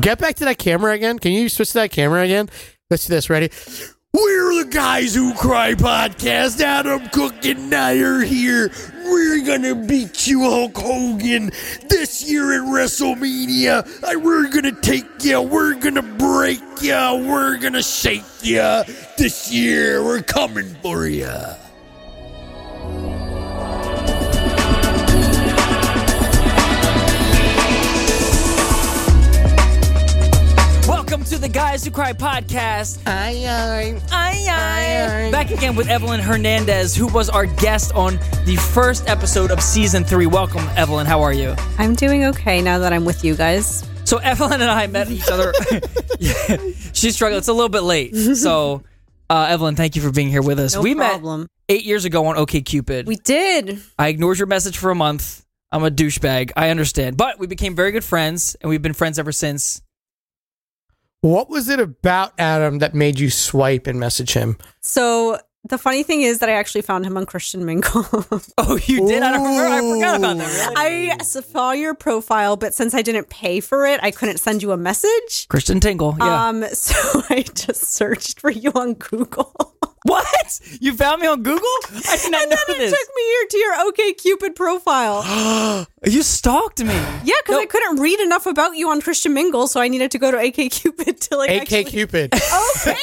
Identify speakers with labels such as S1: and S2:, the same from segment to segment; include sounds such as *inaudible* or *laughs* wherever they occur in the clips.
S1: Get back to that camera again. Can you switch to that camera again? Let's do this. Ready? We're the guys who cry podcast. Adam Cook and I are here. We're gonna beat you, Hulk Hogan, this year at WrestleMania. We're gonna take you. We're gonna break you. We're gonna shake you. This year, we're coming for you.
S2: Welcome to the Guys Who Cry podcast.
S1: Aye, aye.
S2: Aye, aye.
S1: Aye.
S2: Back again with Evelyn Hernandez, who was our guest on the first episode of season three. Welcome, Evelyn. How are you?
S3: I'm doing okay now that I'm with you guys.
S2: So Evelyn and I met each other. Yeah, *laughs* *laughs* She's struggling. It's a little bit late. So, uh, Evelyn, thank you for being here with us.
S3: No
S2: we
S3: problem.
S2: met eight years ago on OKCupid.
S3: We did.
S2: I ignored your message for a month. I'm a douchebag. I understand. But we became very good friends, and we've been friends ever since.
S1: What was it about Adam that made you swipe and message him?
S3: So the funny thing is that I actually found him on Christian Mingle. *laughs*
S2: Oh, you did? I don't remember. I forgot about that. Really?
S3: I saw your profile, but since I didn't pay for it, I couldn't send you a message.
S2: Christian Tingle. Yeah.
S3: Um, *laughs* so I just searched for you on Google.
S2: What? You found me on Google? I did not
S3: and
S2: know
S3: then it took me here to your OK Cupid profile. *gasps*
S2: You stalked me.
S3: Yeah, because
S2: No.
S3: I couldn't read enough about you on Christian Mingle, so I needed to go to AK Cupid to like
S1: AK
S3: actually-
S1: Cupid.
S3: Okay.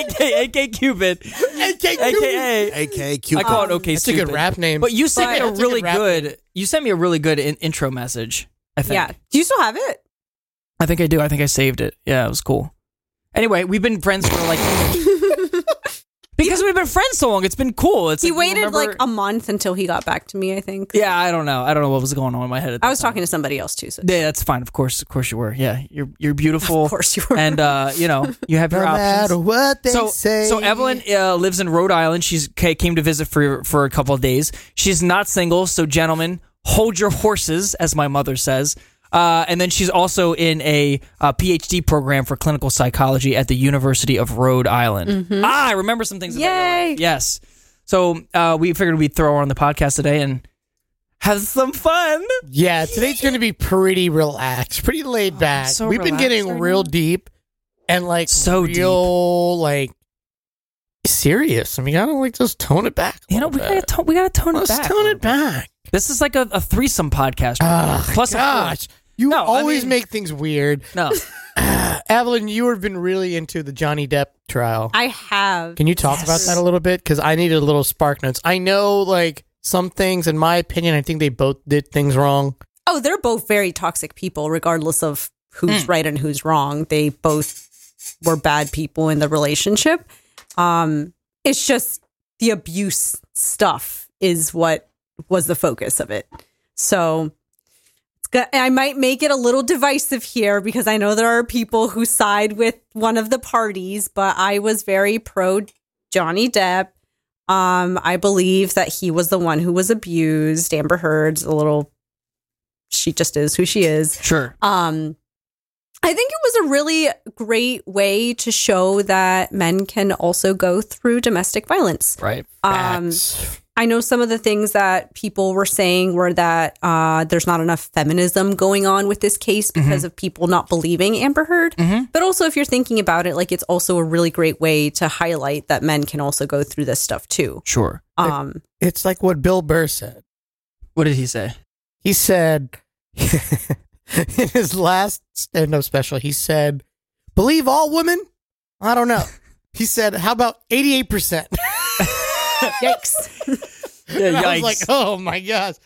S2: AK, AK Cupid.
S1: AK
S2: AKA.
S4: AK
S2: I call it um, OK
S1: That's a good rap name.
S2: But you sent
S1: But-
S2: me a
S1: That's a
S2: really
S1: good rap
S2: good. You sent me a really good in- intro message. I think.
S3: Yeah. Do you still have it?
S2: I think I do. I think I saved it. Yeah, it was cool. Anyway, we've been friends for like *laughs* because we've been friends so long. It's been cool. It's
S3: He
S2: like,
S3: waited
S2: remember-
S3: like a month until he got back to me, I think.
S2: Yeah, I don't know. I don't know what was going on in my head. At
S3: I was
S2: time.
S3: talking to somebody else too. So
S2: Yeah, that's fine. Of course, of course you were. Yeah, you're you're *laughs* beautiful.
S3: of course you were.
S2: and uh, you know you have *laughs*
S1: no
S2: your
S1: matter
S2: options.
S1: what they
S2: so,
S1: say.
S2: so Evelyn uh, lives in Rhode Island. She's came to visit for for a couple of days. She's not single, so gentlemen, hold your horses, as my mother says. Uh, and then she's also in a uh, PhD program for clinical psychology at the University of Rhode Island. Ah, I remember some things.
S3: Yay.
S2: life. Yes. So uh, we figured we'd throw her on the podcast today and have some fun.
S1: Yeah, today's going to be pretty relaxed, pretty laid back.
S2: so
S1: We've been getting
S2: right
S1: real
S2: now.
S1: deep and like
S2: So
S1: real like serious. I mean, I gotta like just tone it back. a
S2: You know, we gotta to- we gotta tone
S1: Let's
S2: it back. a
S1: tone it back.
S2: This is like a, a threesome podcast.
S1: Oh,
S2: Plus a
S1: gosh, you
S2: No, I
S1: always
S2: mean-
S1: make things weird.
S2: No. *laughs*
S1: Evelyn, you have been really into the Johnny Depp trial.
S3: I have.
S1: Can you talk about that a little bit? Because I needed a little spark notes. I know, like some things, in my opinion, I think they both did things wrong.
S3: Oh, they're both very toxic people, regardless of who's right and who's wrong. They both were bad people in the relationship. Um, it's just the abuse stuff is what was the focus of it. So I might make it a little divisive here because I know there are people who side with one of the parties, but I was very pro Johnny Depp. Um, I believe that he was the one who was abused. Amber Heard's a little she just is who she is.
S2: Sure.
S3: Um, I think it was a really great way to show that men can also go through domestic violence.
S2: Right.
S3: Um,
S1: Facts.
S3: I know some of the things that people were saying were that uh, there's not enough feminism going on with this case because of people not believing Amber Heard. But also, if you're thinking about it, like it's also a really great way to highlight that men can also go through this stuff too.
S2: Sure.
S3: Um,
S1: it's like what Bill Burr said.
S2: What did he say?
S1: He said *laughs* in his last stand-up special, he said, "Believe all women? I don't know." *laughs* He said, "How about eighty-eight percent?"
S3: Yikes! *laughs*
S2: Yeah,
S1: I was like, "Oh my gosh!"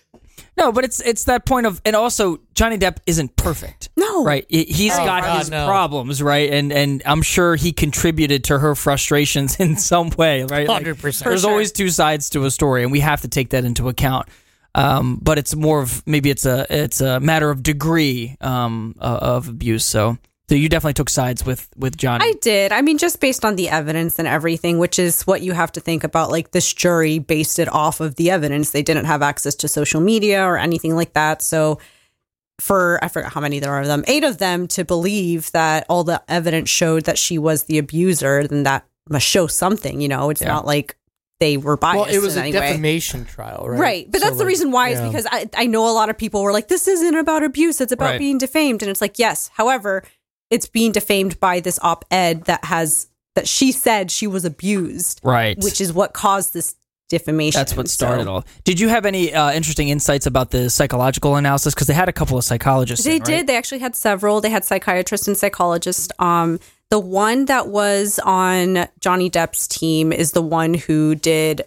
S2: no, but it's it's that point of, and also Johnny Depp isn't perfect,
S3: No,
S2: right? He- He's
S1: Oh,
S2: got
S1: God,
S2: his
S1: no.
S2: problems, right? And and I'm sure he contributed to her frustrations *laughs* in some way, right? Like,
S1: Hundred percent.
S2: there's
S3: sure.
S2: always two sides to a story, and we have to take that into account. Um, but it's more of maybe it's a it's a matter of degree um, uh, of abuse. So, so you definitely took sides with with Johnny.
S3: I did. I mean, just based on the evidence and everything, which is what you have to think about. Like this jury based it off of the evidence. They didn't have access to social media or anything like that. So, for I forgot how many there are of them, eight of them to believe that all the evidence showed that she was the abuser, then that must show something. You know, it's
S2: Yeah.
S3: not like they were biased.
S1: Well, it was
S3: in
S1: a
S3: any way.
S1: defamation trial, right?
S3: Right. But
S1: So,
S3: that's the reason why is because I, I know a lot of people were like, this isn't about abuse, it's about
S2: Right.
S3: being defamed. And it's like, yes. However, it's being defamed by this op-ed that has that she said she was abused,
S2: Right.
S3: which is what caused this defamation.
S2: That's what started
S3: So-
S2: all. Did you have any uh, interesting insights about the psychological analysis? Because they had a couple of psychologists.
S3: They
S2: in, right?
S3: did. They actually had several. They had psychiatrists and psychologists. Um, the one that was on Johnny Depp's team is the one who did.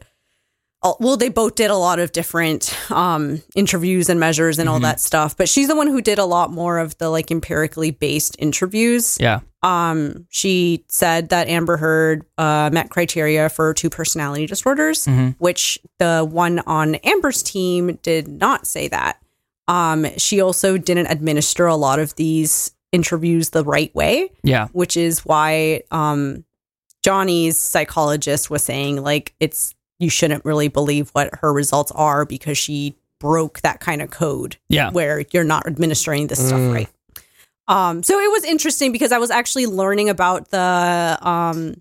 S3: Well, they both did a lot of different um, interviews and measures and
S2: Mm-hmm.
S3: all that stuff. But she's the one who did a lot more of the like empirically based interviews.
S2: Yeah.
S3: Um, she said that Amber Heard uh, met criteria for two personality disorders,
S2: Mhm.
S3: which the one on Amber's team did not say that. Um, she also didn't administer a lot of these interviews the right way,
S2: Yeah.
S3: which is why um, Johnny's psychologist was saying like it's you shouldn't really believe what her results are because she broke that kind of code
S2: Yeah.
S3: where you're not administering this stuff
S1: Mm.
S3: right. Um, so it was interesting because I was actually learning about the um,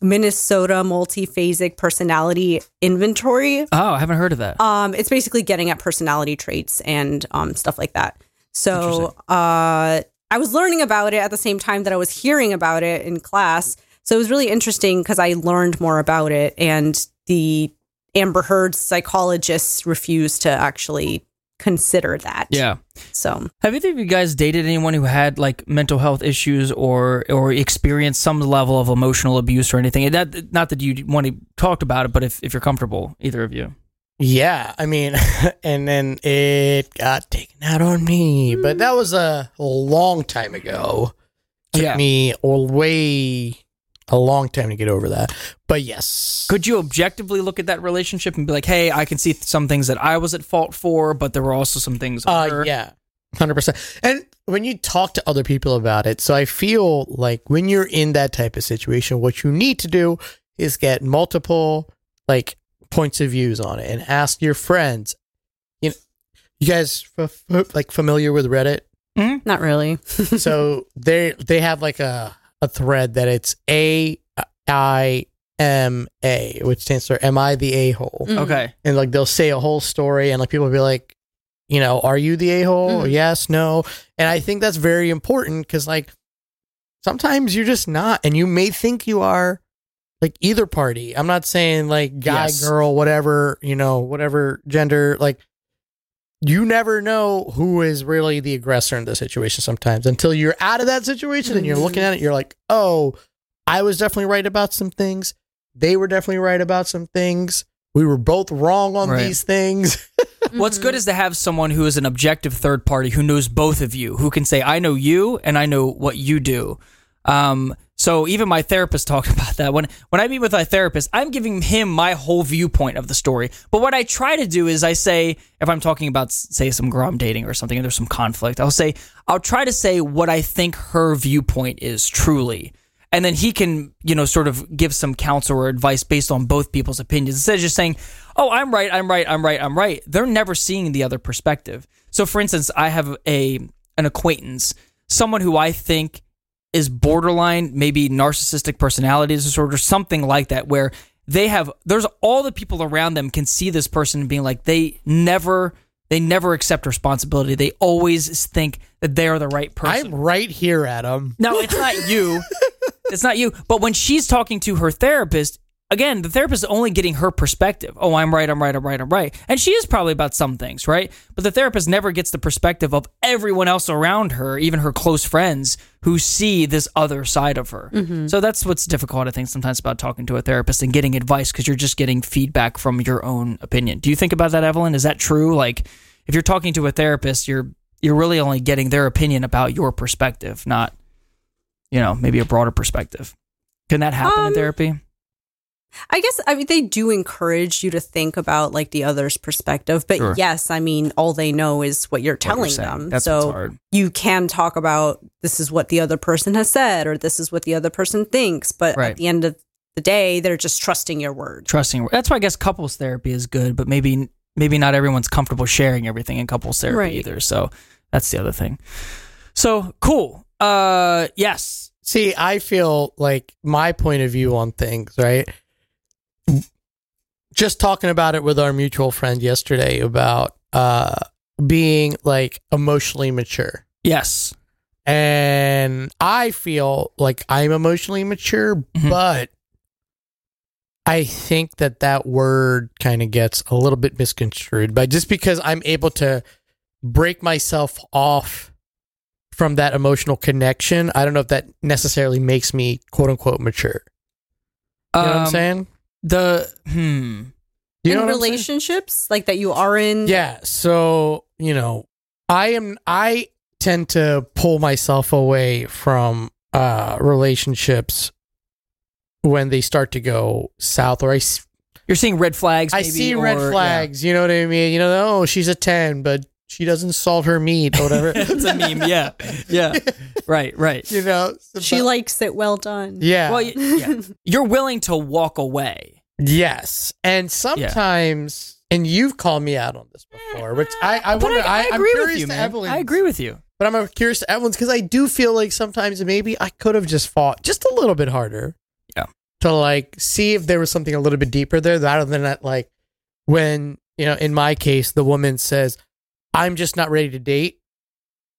S3: Minnesota multiphasic personality inventory.
S2: Oh, I haven't heard of that.
S3: Um, it's basically getting at personality traits and um, stuff like that. So uh, I was learning about it at the same time that I was hearing about it in class. So it was really interesting because I learned more about it, and the Amber Heard psychologists refused to actually consider that.
S2: yeah.
S3: So
S2: Have either of you guys dated anyone who had like mental health issues or or experienced some level of emotional abuse or anything? And That not that you want to talk about it, but if, if you're comfortable, either of you.
S1: Yeah, I mean, *laughs* and then it got taken out on me, but that was a long time ago. Took
S2: Yeah.
S1: me a way a long time to get over that. But yes,
S2: Could you objectively look at that relationship and be like, "Hey, I can see some things that I was at fault for, but there were also some things." on
S1: Uh,
S2: her."
S1: yeah, hundred percent. And when you talk to other people about it, so I feel like when you're in that type of situation, what you need to do is get multiple like points of views on it and ask your friends. You know, you guys f- f- like familiar with Reddit?
S3: not really.
S1: so *laughs* they they have like a a thread that it's A I M A, which stands for Am I the a hole?
S3: Mm.
S2: Okay.
S1: and like they'll say a whole story and like people will be like you know are you the a-hole
S3: Mhm.
S1: yes no and i think that's very important because like sometimes you're just not and you may think you are like either party i'm not saying like guy
S2: Yes.
S1: girl whatever you know whatever gender like you never know who is really the aggressor in the situation sometimes. Until you're out of that situation and you're looking at it you're like oh i was definitely right about some things. They were definitely right about some things. We were both wrong on
S2: Right.
S1: these things. *laughs*
S2: What's good is to have someone who is an objective third party who knows both of you, who can say, "I know you and I know what you do." Um, so even my therapist *laughs* talked about that. When when I meet with my therapist, I'm giving him my whole viewpoint of the story. But what I try to do is I say, if I'm talking about say some girl I'm dating or something, and there's some conflict, I'll say I'll try to say what I think her viewpoint is truly. And then he can, you know, sort of give some counsel or advice based on both people's opinions instead of just saying, "Oh, I'm right, I'm right, I'm right, I'm right." They're never seeing the other perspective. So, for instance, I have a an acquaintance, someone who I think is borderline, maybe narcissistic personality disorder, something like that, where they have there's all the people around them can see this person being like they never they never accept responsibility. They always think that they are the right person.
S1: i'm right here adam
S2: No, it's not you. *laughs* it's not you. But when she's talking to her therapist, again, the therapist is only getting her perspective. Oh, I'm right, I'm right, I'm right, I'm right. And she is probably about some things, right? But the therapist never gets the perspective of everyone else around her, even her close friends who see this other side of her. So that's what's difficult, I think, sometimes about talking to a therapist and getting advice because you're just getting feedback from your own opinion. Do you think about that, Evelyn? Is that true? Like, if you're talking to a therapist, you're you're really only getting their opinion about your perspective, not you know, maybe a broader perspective. Can that happen in
S3: Um,
S2: therapy?
S3: I guess I mean they do encourage you to think about like the other's perspective, but
S2: Sure.
S3: yes, I mean all they know is what you're
S2: What you're
S3: telling them.
S2: That's what's
S3: so you can talk about this is what the other person has said or this is what the other person thinks, but
S2: Right.
S3: at the end of the day, they're just trusting your word.
S2: Trusting. That's why I guess couples therapy is good, but maybe maybe not everyone's comfortable sharing everything in couples therapy
S3: Right.
S2: either. So that's the other thing. So cool. Uh, yes.
S1: see i feel like my point of view on things right just talking about it with our mutual friend yesterday about uh being like emotionally mature
S2: Yes.
S1: and I feel like I'm emotionally mature,
S2: Mhm.
S1: but I think that that word kind of gets a little bit misconstrued. But just because I'm able to break myself off from that emotional connection, I don't know if that necessarily makes me quote unquote mature. You know what I'm
S2: Um,
S1: saying?
S2: The hmm.
S1: You
S3: in
S1: know what I'm saying?
S3: relationships like that you are in.
S1: Yeah. So, you know, I am, I tend to pull myself away from uh relationships when they start to go south or i
S2: You're seeing red flags.
S1: I
S2: maybe,
S1: see red
S2: or- yeah.
S1: flags. You know what I mean? You know, oh, she's a 10, but she doesn't salt her meat or whatever. *laughs*
S2: it's a meme. Yeah, yeah. *laughs* Right, right.
S1: you know,
S3: She
S1: but-
S3: likes it well done.
S1: yeah.
S2: Well, y- yeah. *laughs* You're willing to walk away.
S1: Yes. And sometimes, and you've called me out on this before, which I, I wonder,
S2: I, I agree
S1: curious
S2: with you, man. I agree with you.
S1: But I'm curious to Evelyn's because I do feel like sometimes maybe I could have just fought just a little bit harder.
S2: Yeah.
S1: To like see if there was something a little bit deeper there rather than that, like when, you know, in my case, the woman says, I'm just not ready to date.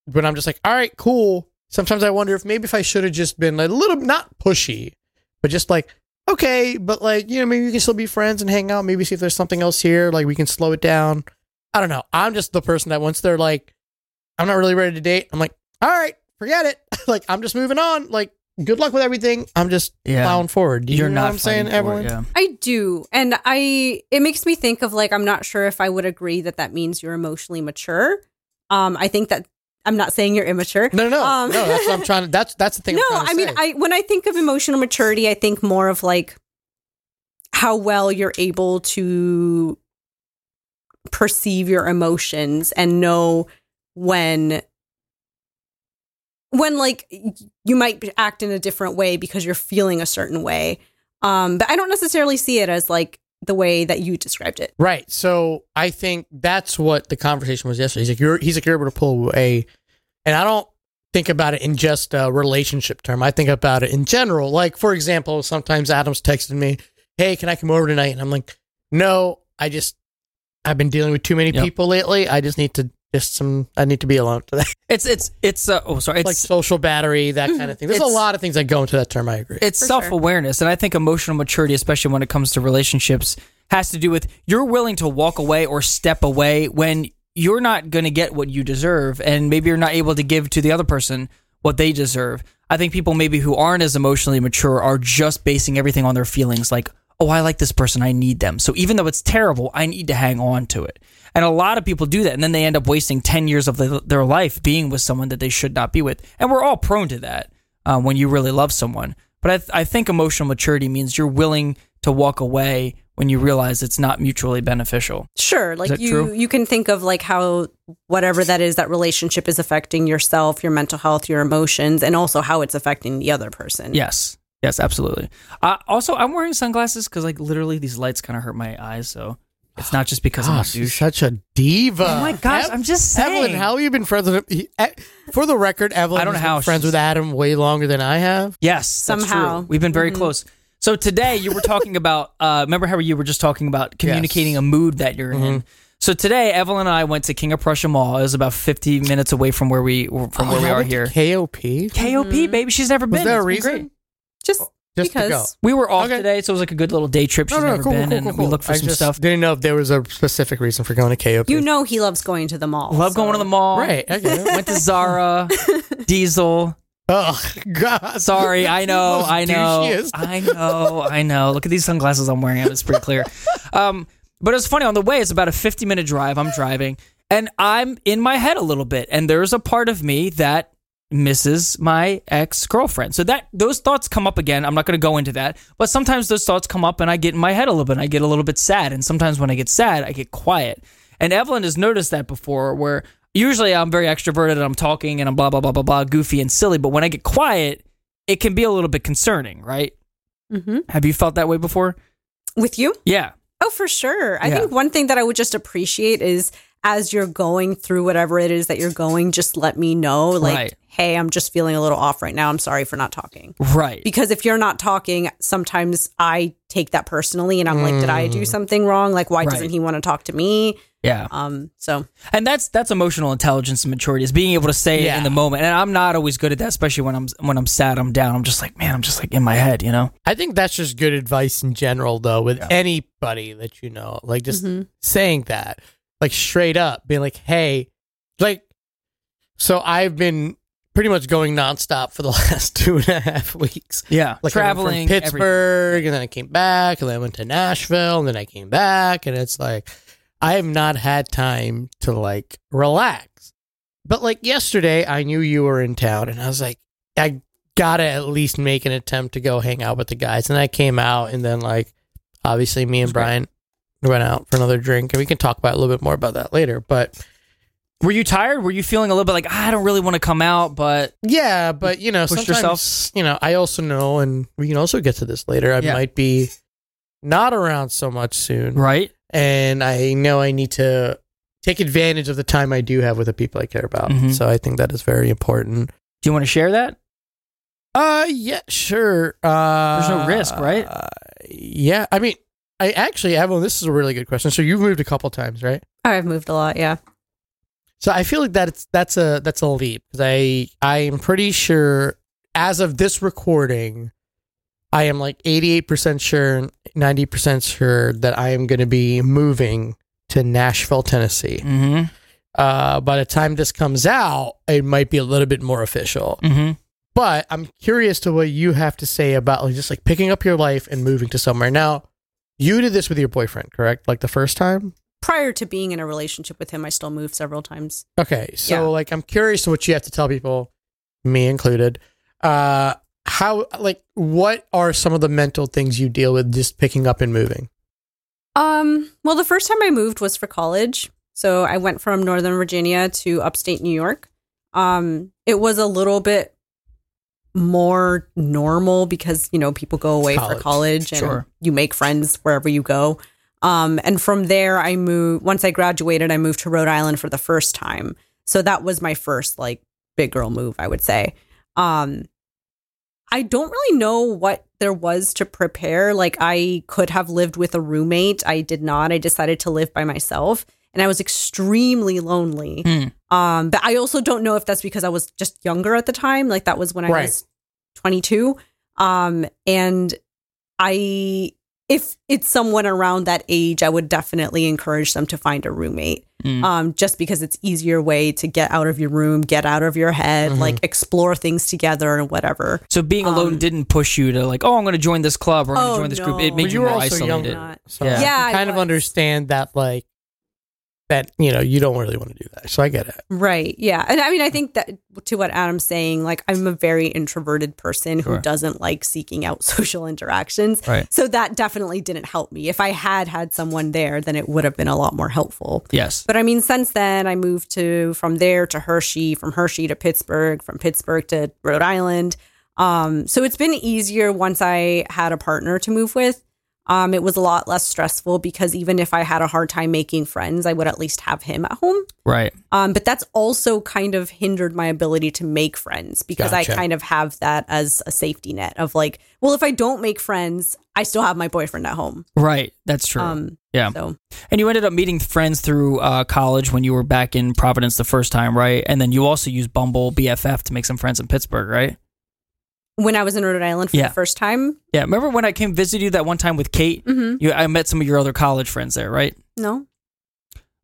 S1: But I'm just like, all right, cool. Sometimes I wonder if maybe if I should have just been a little, not pushy, but just like, okay, but like, you know, maybe we can still be friends and hang out. Maybe see if there's something else here. Like we can slow it down. I don't know. I'm just the person that once they're like, I'm not really ready to date. I'm like, all right, forget it. *laughs* like I'm just moving on. Like good luck with everything. I'm just
S2: Yeah.
S1: plowing forward. Do you
S2: You're
S1: know
S2: not
S1: what I'm saying,
S2: fighting for it,
S1: Evelyn?
S2: yeah.
S3: I do. And I it makes me think of like I'm not sure if I would agree that that means you're emotionally mature. Um I think that I'm not saying you're immature.
S1: No, no, no,
S3: Um,
S1: no. That's what I'm trying to. That's that's the thing. *laughs*
S3: no,
S1: I'm trying to
S3: I mean
S1: say.
S3: I when I think of emotional maturity, I think more of like how well you're able to perceive your emotions and know when when like you might act in a different way because you're feeling a certain way. Um but I don't necessarily see it as like the way that you described it.
S1: Right. So I think that's what the conversation was yesterday. He's like, you're, he's like, you're able to pull away. And I don't think about it in just a relationship term. I think about it in general. Like, for example, sometimes Adam's texting me, Hey, can I come over tonight? And I'm like, no, I just, I've been dealing with too many
S2: Yep.
S1: people lately. I just need to, just some, I need to be alone today. *laughs*
S2: It's it's it's uh, oh sorry. It's
S1: like social battery, that kind of thing. There's a lot of things that go into that term. I agree.
S2: it's
S3: For
S2: self awareness, and I think emotional maturity, especially when it comes to relationships, has to do with you're willing to walk away or step away when you're not going to get what you deserve, and maybe you're not able to give to the other person what they deserve. I think people maybe who aren't as emotionally mature are just basing everything on their feelings, like, oh, I like this person, I need them. So even though it's terrible, I need to hang on to it. And a lot of people do that, and then they end up wasting 10 years of the, their life being with someone that they should not be with. And we're all prone to that uh, when you really love someone. But I, th- I think emotional maturity means you're willing to walk away when you realize it's not mutually beneficial.
S3: Sure, like you
S2: true?
S3: you can think of like how whatever that is that relationship is affecting yourself, your mental health, your emotions, and also how it's affecting the other person.
S2: Yes. Yes, absolutely. Uh, also, I'm wearing sunglasses because, like, literally, these lights kind of hurt my eyes. So it's not just because I'm a
S1: Gosh, she's
S2: douche.
S1: such a diva.
S2: Oh my gosh,
S1: Ev-
S2: I'm just saying.
S1: Evelyn, how have you been friends with him? He- eh, For the record, Evelyn
S2: I don't know
S1: has been
S2: how
S1: friends
S2: she's-
S1: with Adam way longer than I have.
S2: Yes, that's
S3: Somehow.
S2: true. we've been very close. So today you were talking *laughs* about. Uh, remember how you were just talking about communicating a mood that you're in. So today, Evelyn and I went to King of Prussia Mall. It was about 50 minutes away from where we from where we are here.
S1: KOP.
S2: KOP, baby, she's never been.
S1: Was there a
S2: It's been
S1: reason?
S2: great.
S3: Just,
S1: Just to
S3: because
S1: go.
S2: We were off
S1: Okay.
S2: today, so it was like a good little day trip. She's never been, and we looked for
S1: I
S2: some
S1: just
S2: stuff.
S1: Didn't know if there was a specific reason for going to KOP.
S3: you know he loves going to the mall.
S2: Love going to the mall.
S1: right? I get it.
S2: Went to Zara, *laughs* Diesel.
S1: oh God.
S2: Sorry, I know,
S1: Most
S2: I know,
S1: douchiest.
S2: I know, I know. Look at these sunglasses I'm wearing. It's pretty clear. Um, but it's funny on the way. It's about a 50 minute drive. I'm driving, and I'm in my head a little bit, and there's a part of me that misses my ex girlfriend. So that those thoughts come up again. I'm not going to go into that, but sometimes those thoughts come up, and I get in my head a little bit. And I get a little bit sad, and sometimes when I get sad, I get quiet. And Evelyn has noticed that before, where usually I'm very extroverted and I'm talking and I'm blah blah blah blah blah, goofy and silly. But when I get quiet, it can be a little bit concerning, right?
S3: hmm
S2: Have you felt that way before?
S3: with you.
S2: Yeah.
S3: Oh, for sure. I
S2: Yeah.
S3: think one thing that I would just appreciate is as you're going through whatever it is that you're going, just let me know, like,
S2: Right.
S3: Hey, I'm just feeling a little off right now. I'm sorry for not talking.
S2: Right.
S3: because if you're not talking sometimes i take that personally and i'm like did i do something wrong like why
S2: Right.
S3: doesn't he want to talk to me
S2: Yeah.
S3: Um, so
S2: And that's that's emotional intelligence and maturity is being able to say it in the moment. And I'm not always good at that, especially when I'm when I'm sad, I'm down. I'm just like, man, I'm just like in my head, you know?
S1: I think that's just good advice in general, though, with anybody that you know. Like just
S3: mhm.
S1: saying that, like straight up, being like, hey, like, so I've been pretty much going nonstop for the *laughs* last two and a half weeks.
S2: Yeah.
S1: Like
S2: Traveling
S1: from
S2: everything.
S1: Pittsburgh, and then I came back, and then I went to Nashville, and then I came back, and it's like I have not had time to like relax. But like yesterday, I knew you were in town, and I was like, I gotta at least make an attempt to go hang out with the guys. And I came out, and then like obviously me and
S2: That's great.
S1: Brian went out for another drink, and we can talk about a little bit more about that later. But
S2: Were you tired? Were you feeling a little bit like "Ah, I don't really want to come out, but
S1: Yeah, but you know,
S2: Push
S1: sometimes
S2: yourself.
S1: you know, I also know, and we can also get to this later. I
S2: Yeah.
S1: might be not around so much soon,
S2: right?
S1: and I know I need to take advantage of the time I do have with the people I care about.
S2: Mhm.
S1: So I think that is very important.
S2: Do you want to share that?
S1: Uh, yeah, sure. Uh,
S2: There's no risk, right?
S1: uh, yeah, I mean, I actually, Evelyn, this is a really good question. So you've moved a couple times, right?
S3: I've moved a lot. Yeah.
S1: So I feel like that's that's a that's a leap because I I am pretty sure as of this recording, I am like eighty eight percent sure, ninety percent sure that I am going to be moving to Nashville, Tennessee.
S2: Mm-hmm.
S1: Uh, by the time this comes out, it might be a little bit more official.
S2: Mm-hmm.
S1: But I'm curious to what you have to say about like, just like picking up your life and moving to somewhere. Now, you did this with your boyfriend, correct? Like the first time.
S3: Prior to being in a relationship with him, I still moved several times.
S1: Okay, so
S3: Yeah.
S1: like I'm curious what you have to tell people, me included. Uh how like what are some of the mental things you deal with just picking up and moving?
S3: Um, well, the first time I moved was for college. So I went from Northern Virginia to upstate New York. Um, it was a little bit more normal because, you know, people go away
S1: College.
S3: for college and
S2: Sure.
S3: you make friends wherever you go. Um, and from there, I moved, once I graduated, I moved to Rhode Island for the first time. So that was my first like big girl move, I would say. Um, I don't really know what there was to prepare. Like I could have lived with a roommate. I did not. I decided to live by myself and I was extremely lonely.
S2: Hmm.
S3: Um, but I also don't know if that's because I was just younger at the time. Like that was when I
S1: Right.
S3: was 22. Um, and I, if it's someone around that age, I would definitely encourage them to find a roommate.
S2: Mm.
S3: Um, just because it's easier way to get out of your room, get out of your head,
S1: Mhm.
S3: like explore things together and whatever.
S2: So being alone
S3: Um,
S2: didn't push you to like, oh, I'm going to join this club or I'm going
S3: Oh,
S2: to join this group. It made
S1: But
S2: you,
S1: you were
S2: more
S1: also
S2: isolated.
S1: younger.
S3: Not-
S1: So
S2: Yeah.
S3: Yeah,
S1: I
S3: I
S1: kind of understand that like that, you know, you don't really want to do that. So I get it.
S3: Right. Yeah. And I mean, I think that to what Adam's saying, like, I'm a very introverted person
S2: Sure.
S3: who doesn't like seeking out *laughs* social interactions.
S2: Right.
S3: So that definitely didn't help me. If I had had someone there, then it would have been a lot more helpful.
S2: Yes.
S3: But I mean, since then, I moved to from there to Hershey, from Hershey to Pittsburgh, from Pittsburgh to Rhode Island. Um, so it's been easier once I had a partner to move with. Um, it was a lot less stressful because even if I had a hard time making friends, I would at least have him at home.
S2: Right.
S3: Um, but that's also kind of hindered my ability to make friends because
S1: Gotcha.
S3: I kind of have that as a safety net of like, well, if I don't make friends, I still have my boyfriend at home.
S2: Right. That's true.
S3: Um,
S2: yeah.
S3: so
S2: And you ended up meeting friends through uh, college when you were back in Providence the first time, right? And then you also used Bumble BFF to make some friends in Pittsburgh, right?
S3: When I was in Rhode Island for
S2: Yeah.
S3: the first time,
S2: Yeah. Remember when I came visit you that one time with Kate?
S3: hmm
S2: You, I met some of your other college friends there, right?
S3: no,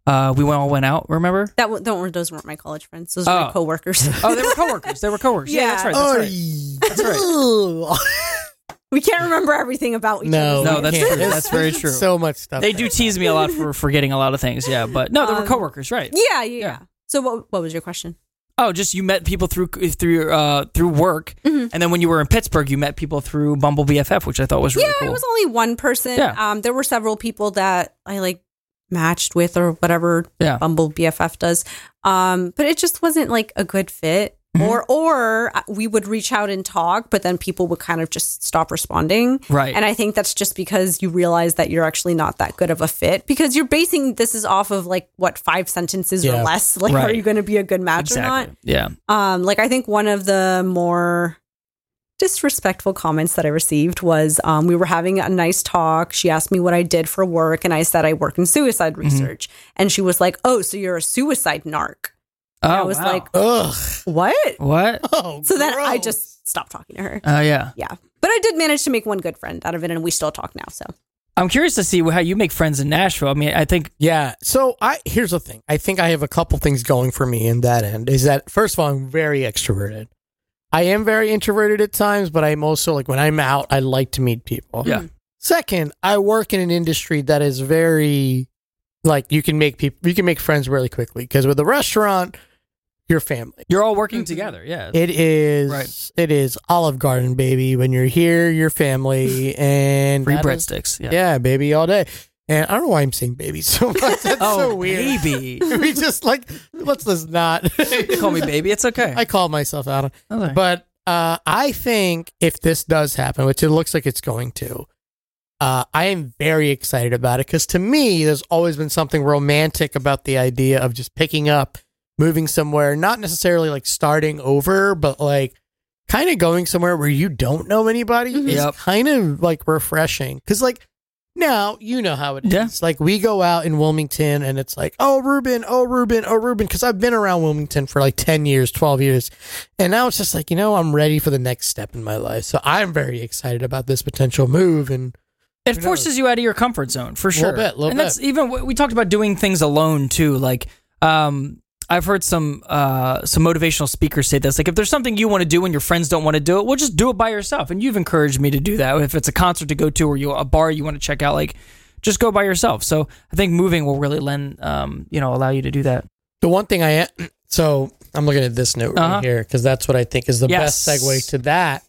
S2: Uh, we went, all went out. Remember?
S3: that w- don't those weren't my college friends. Those were
S2: Oh.
S3: my coworkers. *laughs*
S2: Oh, they were coworkers. They were coworkers. Yeah,
S3: Yeah.
S2: that's right. That's right.
S1: right. *laughs*
S3: we can't remember everything about each
S1: no,
S3: other.
S2: No,
S1: we
S2: that's true. That's very *laughs* true.
S1: So much stuff.
S2: They do tease me a lot for forgetting a lot of things. Yeah, but no, they were
S3: Um,
S2: coworkers, right?
S3: Yeah, yeah,
S2: Yeah.
S3: yeah. So what what was your question?
S2: Oh, just you met people through through uh through work,
S3: Mhm.
S2: and then when you were in Pittsburgh, you met people through Bumble BFF, which I thought was really
S3: yeah,
S2: cool.
S3: it was only one person.
S2: Yeah.
S3: Um, there were several people that I like matched with or whatever
S2: Yeah.
S3: Bumble BFF does. Um, but it just wasn't like a good fit.
S2: Mhm.
S3: Or or uh, we would reach out and talk, but then people would kind of just stop responding.
S2: right.
S3: And I think that's just because you realize that you're actually not that good of a fit because you're basing this is off of like what five sentences
S1: Yeah.
S3: or less. *laughs* Like,
S2: Right.
S3: are you going to be a good match or not?
S2: Yeah.
S3: Um, like I think one of the more disrespectful comments that I received was um, we were having a nice talk. She asked me what I did for work, and I said I work in suicide research. And she was like, "Oh, so you're a suicide narc?"
S2: Oh,
S3: I was
S2: wow.
S3: like,
S1: Ugh.
S3: "What?"
S2: what?
S1: Oh,
S3: So then I just stopped talking to her.
S2: Oh, yeah.
S3: Yeah, but I did manage to make one good friend out of it, and we still talk now. So
S2: I'm curious to see how you make friends in Nashville. I mean, I think
S1: Yeah. So I here's the thing. I think I have a couple things going for me in that end. Is that first of all, I'm very extroverted. I am very introverted at times, but I'm also like when I'm out, I like to meet people.
S2: Yeah.
S1: Second, I work in an industry that is very like you can make people you can make friends really quickly because with a restaurant, your family.
S2: you're all working together. Yeah.
S1: It is
S2: Right.
S1: it is Olive Garden, baby. When you're here, your family *laughs* and
S2: Free
S1: that is-
S2: breadsticks. Yeah.
S1: yeah, baby, all day. And I don't know why I'm saying baby *laughs* so much. That's
S2: Oh,
S1: so weird.
S2: baby. *laughs*
S1: we just like let's just not
S2: Call me baby. It's okay.
S1: I call myself out.
S2: Okay.
S1: But uh, I think if this does happen, which it looks like it's going to, uh, I am very excited about it because to me, there's always been something romantic about the idea of just picking up, moving somewhere, not necessarily like starting over, but like kind of going somewhere where you don't know anybody is
S2: Yep.
S1: kind of like refreshing. Because like now you know how it is.
S2: Yeah.
S1: Like we go out in Wilmington and it's like, oh Ruben, oh Ruben, oh Ruben, because I've been around Wilmington for like ten years, twelve years, and now it's just like you know I'm ready for the next step in my life. So I'm very excited about this potential move and.
S2: It
S1: Who
S2: forces you out of your comfort zone for sure.
S1: bit, little
S2: and that's even we talked about doing things alone too. Like, um, I've heard some uh, some motivational speakers say this. Like, if there's something you want to do and your friends don't want to do it, well, just do it by yourself. And you've encouraged me to do that. If it's a concert to go to or you a bar you want to check out, like, just go by yourself. So I think moving will really lend, um, you know, allow you to do that.
S1: The one thing I *clears throat* so I'm looking at this note
S2: Uh-huh.
S1: right here because that's what I think is the
S2: Yes.
S1: best segue to that.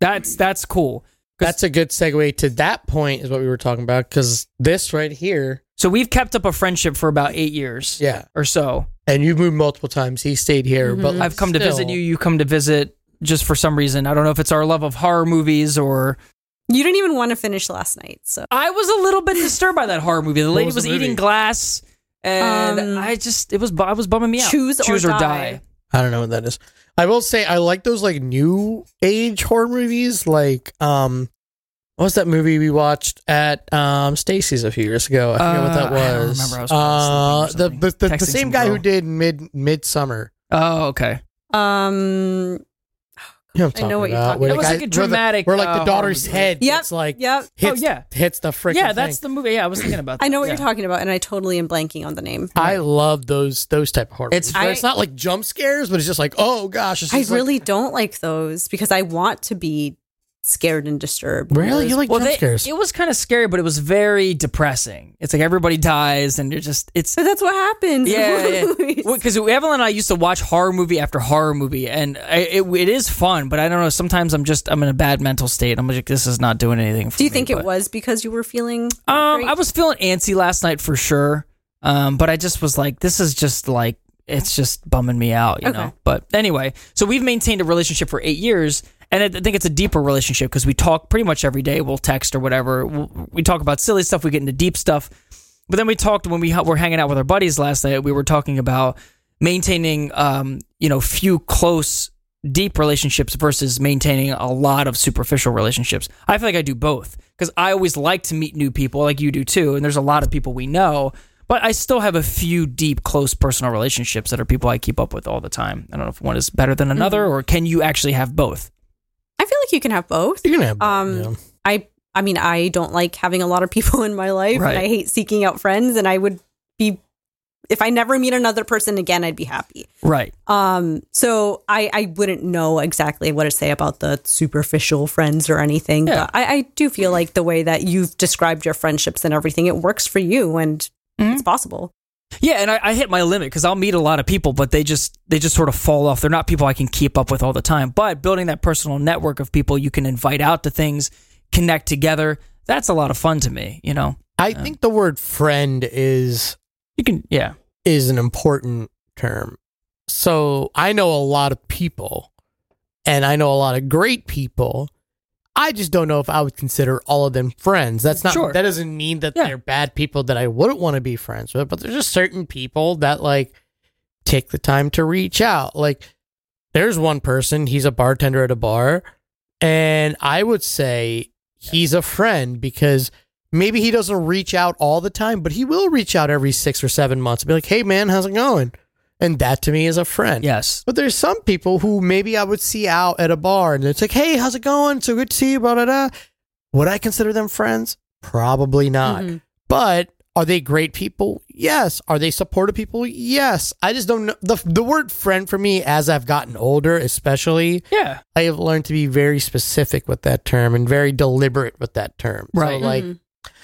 S2: That's that's cool.
S1: That's a good segue to that point is what we were talking about because this right here,
S2: So we've kept up a friendship for about eight years
S1: yeah,
S2: or so.
S1: And you've moved multiple times. He stayed here, but
S2: I've come to visit
S1: still-
S2: you. You come to visit just for some reason. I don't know if it's our love of horror movies or
S3: you didn't even want to finish last night. So
S2: I was a little bit disturbed by that horror movie. The lady
S1: was
S2: was,
S1: the movie?
S2: eating glass, and
S3: Um,
S2: I just it was I was bumming me out.
S3: Choose or Die.
S1: I don't know what that is. I will say I like those like new age horror movies. Like, um, what was that movie we watched at um Stacy's a few years ago? I forget what that
S2: Uh, I don't
S1: was.
S2: remember. I was probably
S1: uh, the the, the, the same
S2: some
S1: guy who did mid Midsommar.
S2: Oh, okay.
S3: um,
S1: You know I'm
S3: know
S1: talking
S3: what you're talking
S2: about. It was
S1: guy-
S2: like a
S1: where the-
S2: dramatic,
S1: where like
S2: uh,
S1: the daughter's
S2: horror movie.
S1: head
S3: Yep,
S1: it's like
S3: yep.
S1: hits,
S2: Oh, yeah.
S1: hits the freaking
S2: Yeah, that's
S1: thing.
S2: the movie. Yeah, I was thinking about. *laughs* That.
S3: I know what
S2: yeah.
S3: you're talking about, and I totally am blanking on the name.
S1: I love those those type of horror.
S2: It's-
S1: movies, where it's not like jump scares, but it's just like oh gosh,
S3: I
S1: just like-
S3: really don't like those because I want to be scared and disturbed.
S1: really you like
S2: Well,
S1: jump
S2: they-
S1: scares.
S2: it was kind of scary, but it was very depressing. It's like everybody dies, and you're just it's
S3: But that's what happens.
S2: Yeah,
S3: horror
S2: yeah.
S3: movies. *laughs*
S2: Because Evelyn and I used to watch horror movie after horror movie, and I, it, it is fun. But I don't know. Sometimes I'm just I'm in a bad mental state. I'm like, this is not doing anything. for
S3: Do you
S2: me,
S3: think
S2: but-
S3: it was because you were feeling?
S2: Um,
S3: great?
S2: I was feeling antsy last night for sure. Um, but I just was like, this is just like it's just bumming me out, you
S3: Okay.
S2: know. But anyway, so we've maintained a relationship for eight years, and I think it's a deeper relationship because we talk pretty much every day. We'll text or whatever. We'll, we talk about silly stuff. We get into deep stuff. But then we talked when we ha- were hanging out with our buddies last night. We were talking about maintaining, um, you know, few close, deep relationships versus maintaining a lot of superficial relationships. I feel like I do both because I always like to meet new people, like you do too. And there's a lot of people we know, but I still have a few deep, close personal relationships that are people I keep up with all the time. I don't know if one is better than another, or can you actually have both?
S3: I feel like you can have both.
S1: You can gonna have
S3: Um,
S1: yeah.
S3: I I mean, I don't like having a lot of people *laughs* in my life,
S2: Right.
S3: and I hate seeking out friends. And I would be if I never meet another person again, I'd be happy.
S2: Right.
S3: Um, so I I wouldn't know exactly what to say about the superficial friends or anything,
S2: Yeah.
S3: but I, I do feel like the way that you've described your friendships and everything, it works for you, and
S2: Mhm.
S3: it's possible.
S2: Yeah, and I, I hit my limit because I'll meet a lot of people, but they just they just sort of fall off. They're not people I can keep up with all the time. But building that personal network of people you can invite out to things, connect together, that's a lot of fun to me. You know,
S1: I think the word friend is
S2: you can yeah
S1: is an important term. So I know a lot of people and I know a lot of great people. I just don't know if I would consider all of them friends. That's not
S2: Sure.
S1: that doesn't mean that
S2: Yeah.
S1: they're bad people that I wouldn't want to be friends with, but there's just certain people that like take the time to reach out. Like there's one person, he's a bartender at a bar. And I would say he's a friend because maybe he doesn't reach out all the time, but he will reach out every six or seven months and be like, hey, man, how's it going? And that to me is a friend.
S2: Yes.
S1: But there's some people who maybe I would see out at a bar and it's like, hey, how's it going? So good to see you, blah, blah, blah. Would I consider them friends? Probably not.
S3: Mhm.
S1: But are they great people? Yes. Are they supportive people? Yes. I just don't know. The, the word friend for me, as I've gotten older, especially,
S2: Yeah.
S1: I have learned to be very specific with that term and very deliberate with that term. So,
S2: Right.
S1: like,
S3: Mhm.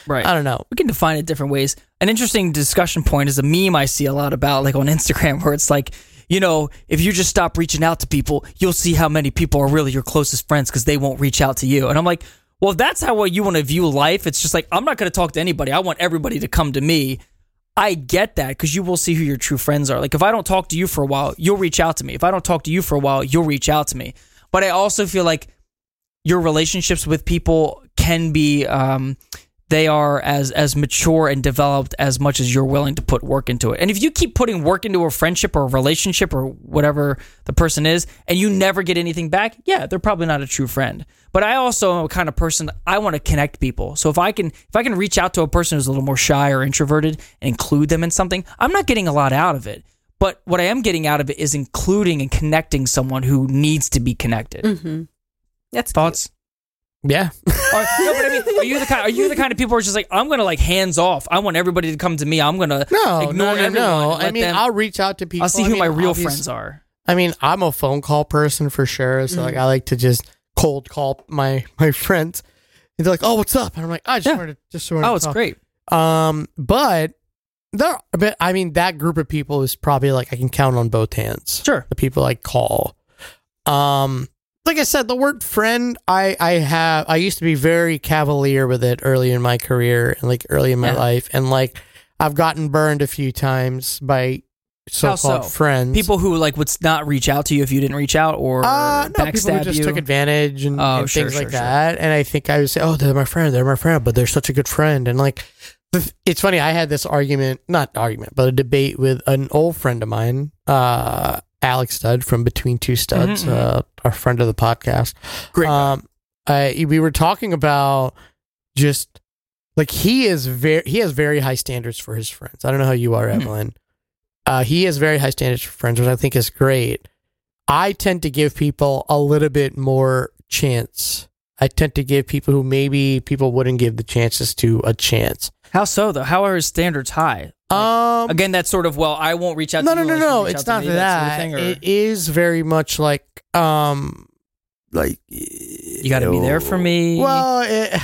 S2: Right.
S1: I don't know.
S2: we can define it different ways. An interesting discussion point is a meme I see a lot about, like on Instagram, *laughs* where it's like, you know, if you just stop reaching out to people, you'll see how many people are really your closest friends because they won't reach out to you. And I'm like, well, if that's how you want to view life, it's just like, I'm not going to talk to anybody. I want everybody to come to me. I get that because you will see who your true friends are. Like, if I don't talk to you for a while, you'll reach out to me. If I don't talk to you for a while, you'll reach out to me. But I also feel like your relationships with people can be um, they are as as mature and developed as much as you're willing to put work into it. And if you keep putting work into a friendship or a relationship or whatever the person is, and you never get anything back, yeah, they're probably not a true friend. But I also am a kind of person I want to connect people. So if I can if I can reach out to a person who's a little more shy or introverted and include them in something, I'm not getting a lot out of it. But what I am getting out of it is including and connecting someone who needs to be connected.
S3: Mhm. That's cute.
S1: Yeah.
S2: Are, no, but I mean, are you the kind? Are you the kind of people who are just like, I'm gonna like hands off. I want everybody to come to me. I'm gonna
S1: No,
S2: ignore
S1: no, no. I mean,
S2: them-
S1: I'll reach out to people.
S2: I'll see
S1: I
S2: who
S1: mean,
S2: my real friends are.
S1: I mean, I'm a phone call person for sure. So
S2: Mm.
S1: like, I like to just cold call my my friends. And they're like, "Oh, what's up?" And I'm like, "I just
S2: Yeah.
S1: wanted to just wanted to talk."
S2: Oh, it's
S1: talk."
S2: great.
S1: Um, but there, but I mean, that group of people is probably like I can count on both hands.
S2: Sure.
S1: the people I call. Um, like I said, the word friend, I I have I used to be very cavalier with it early in my career and like early in my
S2: Yeah.
S1: life, and like I've gotten burned a few times by so-called
S2: so?
S1: friends.
S2: People who like would not reach out to you if you didn't reach out or
S1: Uh, no, people who
S2: backstab
S1: just
S2: you.
S1: took advantage and,
S2: Oh,
S1: and
S2: sure,
S1: things
S2: sure,
S1: like
S2: sure.
S1: that. And I think I would say, oh, they're my friend, they're my friend, but they're such a good friend. And like, it's funny. I had this argument, not argument, but a debate with an old friend of mine, uh, Alex Stud from Between Two Studs,
S2: Mhm, mhm.
S1: uh, our friend of the podcast.
S2: Great.
S1: Um, I, we were talking about just like he is very he has very high standards for his friends. I don't know how you are,
S2: Hmm.
S1: Evelyn. Uh, he has very high standards for friends, which I think is great. I tend to give people a little bit more chance. I tend to give people who maybe people wouldn't give the chances to a chance.
S2: How so though? How are his standards high?
S1: Um,
S2: Again, that's sort of well, I won't reach out.
S1: no,
S2: to
S1: no,
S2: you
S1: no,
S2: unless you
S1: no.
S2: reach
S1: It's
S2: out to
S1: not
S2: me, sort of
S1: that.
S2: thing, or-
S1: It is very much like, um, like
S2: You gotta be there for me.
S1: Well, it,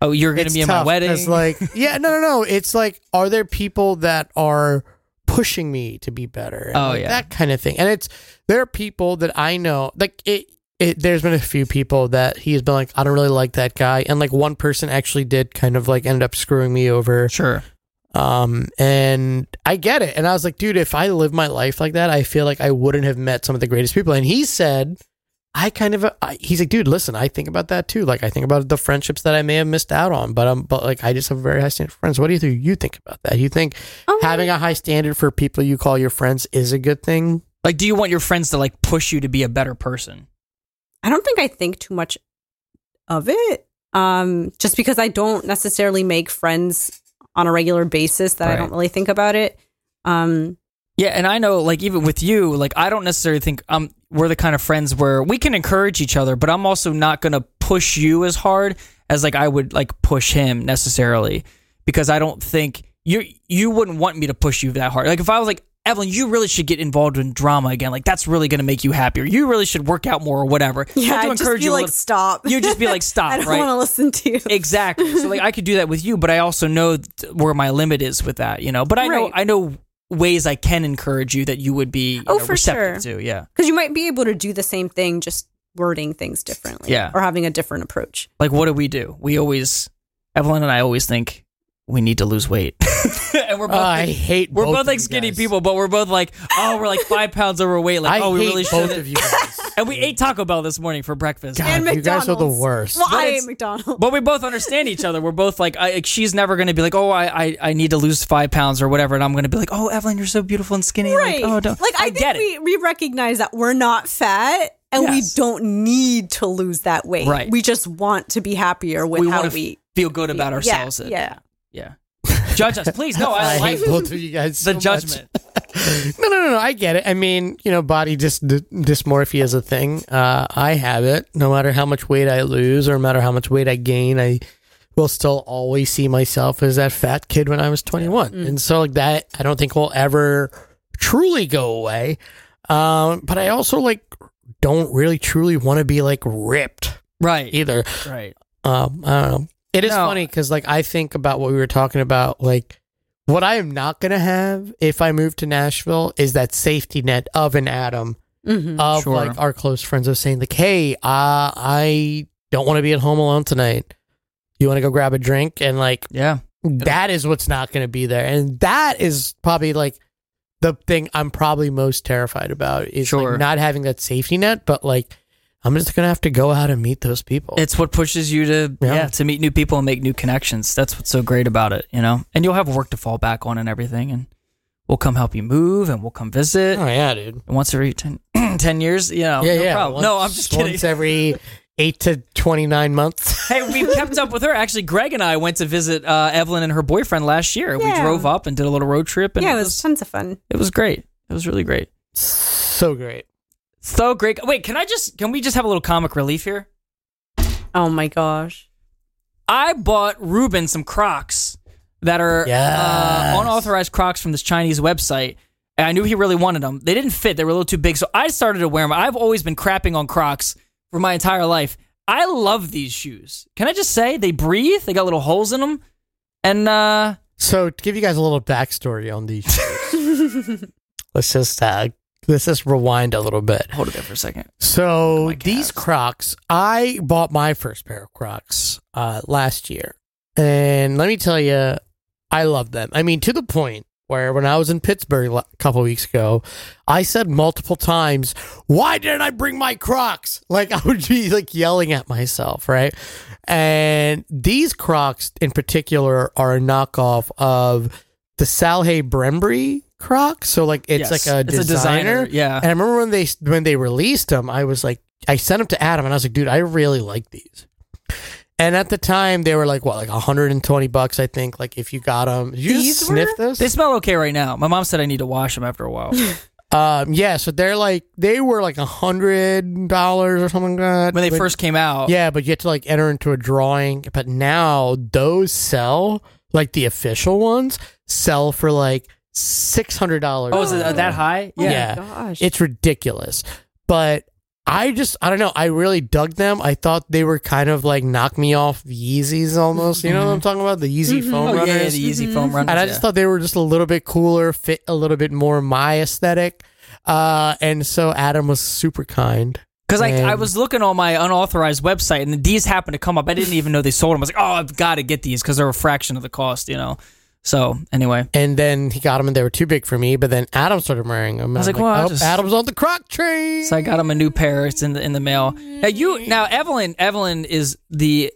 S2: oh, you're gonna be in
S1: tough
S2: my wedding.
S1: 'cause, like, yeah, no, no, no. It's like, are there people that are pushing me to be better? And,
S2: Oh,
S1: like,
S2: yeah.
S1: that kind of thing. And it's there are people that I know, like it. It, there's been a few people that he's been like, I don't really like that guy, and like one person actually did kind of like end up screwing me over.
S2: sure.
S1: Um, and I get it. And I was like, dude, if I live my life like that, I feel like I wouldn't have met some of the greatest people. And he said, I kind of, I, he's like, dude, listen, I think about that too. Like, I think about the friendships that I may have missed out on, but um, but like, I just have a very high standard for friends. What do you think? You think about that? You think
S3: Oh,
S1: having a high standard for people you call your friends is a good thing?
S2: Like, do you want your friends to like push you to be a better person?
S3: I don't think I think too much of it. Um, just because I don't necessarily make friends on a regular basis that I don't really think about it. Um,
S2: Yeah, and I know, like, even with you, like, I don't necessarily think um we're the kind of friends where we can encourage each other, but I'm also not gonna push you as hard as like I would like push him necessarily because I don't think you you wouldn't want me to push you that hard. Like, if I was like. Evelyn, you really should get involved in drama again. Like that's really going to make you happier. You really should work out more or whatever.
S3: yeah, I'd just
S2: encourage
S3: be
S2: you
S3: like,
S2: little-
S3: stop. *laughs*
S2: You'd just be like, stop, *laughs*
S3: I don't
S2: right?
S3: want to listen to you.
S2: Exactly. So like I could do that with you, but I also know where my limit is with that, you know. But I know I know ways I can encourage you that you would be you
S3: Oh,
S2: know,
S3: for
S2: receptive
S3: sure.
S2: to. Yeah.
S3: Because you might be able to do the same thing, just wording things differently.
S2: Yeah.
S3: Or having a different approach.
S2: Like what do we do? We always Evelyn and I always think we need to lose weight. *laughs* and we're both
S1: Oh, I hate.
S2: we're
S1: both
S2: both
S1: of
S2: like
S1: you
S2: skinny
S1: guys.
S2: people, but we're both like, oh, we're like five pounds overweight. Like,
S1: I
S2: oh, we
S1: hate
S2: really
S1: both
S2: should.
S1: of you guys. *laughs*
S2: And we ate Taco Bell this morning for breakfast.
S1: God,
S3: and
S1: you guys are the worst.
S3: Well,
S2: But
S3: I ate McDonald's.
S2: But we both understand each other. We're both like, I, like, she's never going to be like, oh, I, I, I need to lose five pounds or whatever, and I'm going to be like, oh, Evelyn, you're so beautiful and skinny.
S3: right.
S2: Like, oh, don't.
S3: Like, I,
S2: get
S3: think
S2: it.
S3: we, we recognize that we're not fat. and
S2: Yes.
S3: we don't need to lose that weight.
S2: Right.
S3: We just want to be happier with
S2: we
S3: how
S2: want to
S3: we
S2: feel good about ourselves.
S3: Yeah.
S2: yeah. Judge us, please. No, *laughs* I,
S1: I
S2: like
S1: hate both of you guys.
S2: the judgment. *laughs*
S1: No, no, no, no. I get it. I mean, you know, body dys- d- dysmorphia is a thing. Uh, I have it. No matter how much weight I lose or no matter how much weight I gain, I will still always see myself as that fat kid when I was 21. And so, like, that, I don't think will ever truly go away. Um, but I also, like, don't really truly want to be, like, ripped
S2: Right.
S1: either.
S2: Right.
S1: Um, I don't know. It is
S2: No.
S1: funny because like I think about what we were talking about. Like, what I am not gonna have if I move to Nashville is that safety net of an Adam
S3: Mhm.
S1: of
S2: Sure.
S1: like our close friends of saying like, "Hey, uh, I don't want to be at home alone tonight. You want to go grab a drink?" And like
S2: Yeah.
S1: that is what's not going to be there, and that is probably like the thing I'm probably most terrified about is
S2: Sure.
S1: like not having that safety net. But like, I'm just gonna have to go out and meet those people.
S2: It's what pushes you to yeah.
S1: Yeah.
S2: to meet new people and make new connections. That's what's so great about it, you know. And you'll have work to fall back on and everything, and we'll come help you move, and we'll come visit
S1: oh yeah, dude.
S2: once every 10, *clears throat* 10 years. You know,
S1: Yeah,
S2: no
S1: yeah.
S2: problem. no, I'm just kidding.
S1: Once every eight to twenty nine months. *laughs*
S2: hey, we've kept up with her. Actually, Greg and I went to visit uh, Evelyn and her boyfriend last year.
S3: Yeah.
S2: We drove up and did a little road trip, and
S3: Yeah,
S2: it,
S3: it
S2: was,
S3: was tons of fun.
S2: it was great. It was really great.
S1: so great.
S2: So great. Wait, can I just can we just have a little comic relief here?
S3: Oh my gosh.
S2: I bought Ruben some Crocs that are
S1: Yes.
S2: uh, unauthorized Crocs from this Chinese website. And I knew he really wanted them. They didn't fit; they were a little too big. So I started to wear them. I've always been crapping on Crocs for my entire life. I love these shoes. Can I just say they breathe? They got little holes in them, and uh,
S1: So to give you guys a little backstory on these shoes, *laughs* let's just uh, let's just rewind a little bit.
S2: hold it there for a second.
S1: So these. Crocs, I bought my first pair of Crocs uh, last year, and let me tell you, I love them. I mean, to the point where when I was in Pittsburgh a couple weeks ago, I said multiple times, "Why didn't I bring my Crocs?" Like *laughs* I would be like yelling at myself, right? And these Crocs in particular are a knockoff of the Salehe Bembury Crocs. So like it's
S2: Yes.
S1: like a
S2: It's a
S1: designer.
S2: designer, yeah.
S1: And I remember when they when they released them, I was like, I sent them to Adam, and I was like, dude, I really like these. And at the time, they were like what, like 120 bucks, I think. Like if you got them, did you just
S3: These
S1: sniff
S3: were?
S1: this?
S2: They smell okay right now. My mom said I need to wash them after a while. *laughs*
S1: um, yeah. So they're like they were like a hundred dollars or something like that
S2: when they
S1: But-
S2: first came out.
S1: Yeah, but you have to like enter into a drawing. But now those sell like the official ones sell for like six hundred dollars.
S2: Oh, is it uh, that high?
S3: Oh my
S1: Yeah.
S3: gosh.
S1: It's ridiculous. But I just I don't know. I really dug them. I thought they were kind of like knock me off Yeezys almost. You know what I'm talking about? The Yeezy foam
S2: Oh
S1: runners.
S2: yeah, the Yeezy foam runners.
S1: and I
S2: yeah.
S1: just thought they were just a little bit cooler, fit a little bit more my aesthetic. Uh, and so Adam was super kind.
S2: Because I, I was looking on my unauthorized website and these happened to come up. I didn't even know they sold them. I was like, oh, I've got to get these because they're a fraction of the cost, you know. So anyway,
S1: And then he got them, and they were too big for me. But then Adam started wearing them.
S2: I was
S1: I'm
S2: like, well,
S1: oh,
S2: just-
S1: Adam's on the croc train.
S2: so I got him a new pair. It's in the in the mail. Now you now Evelyn Evelyn is the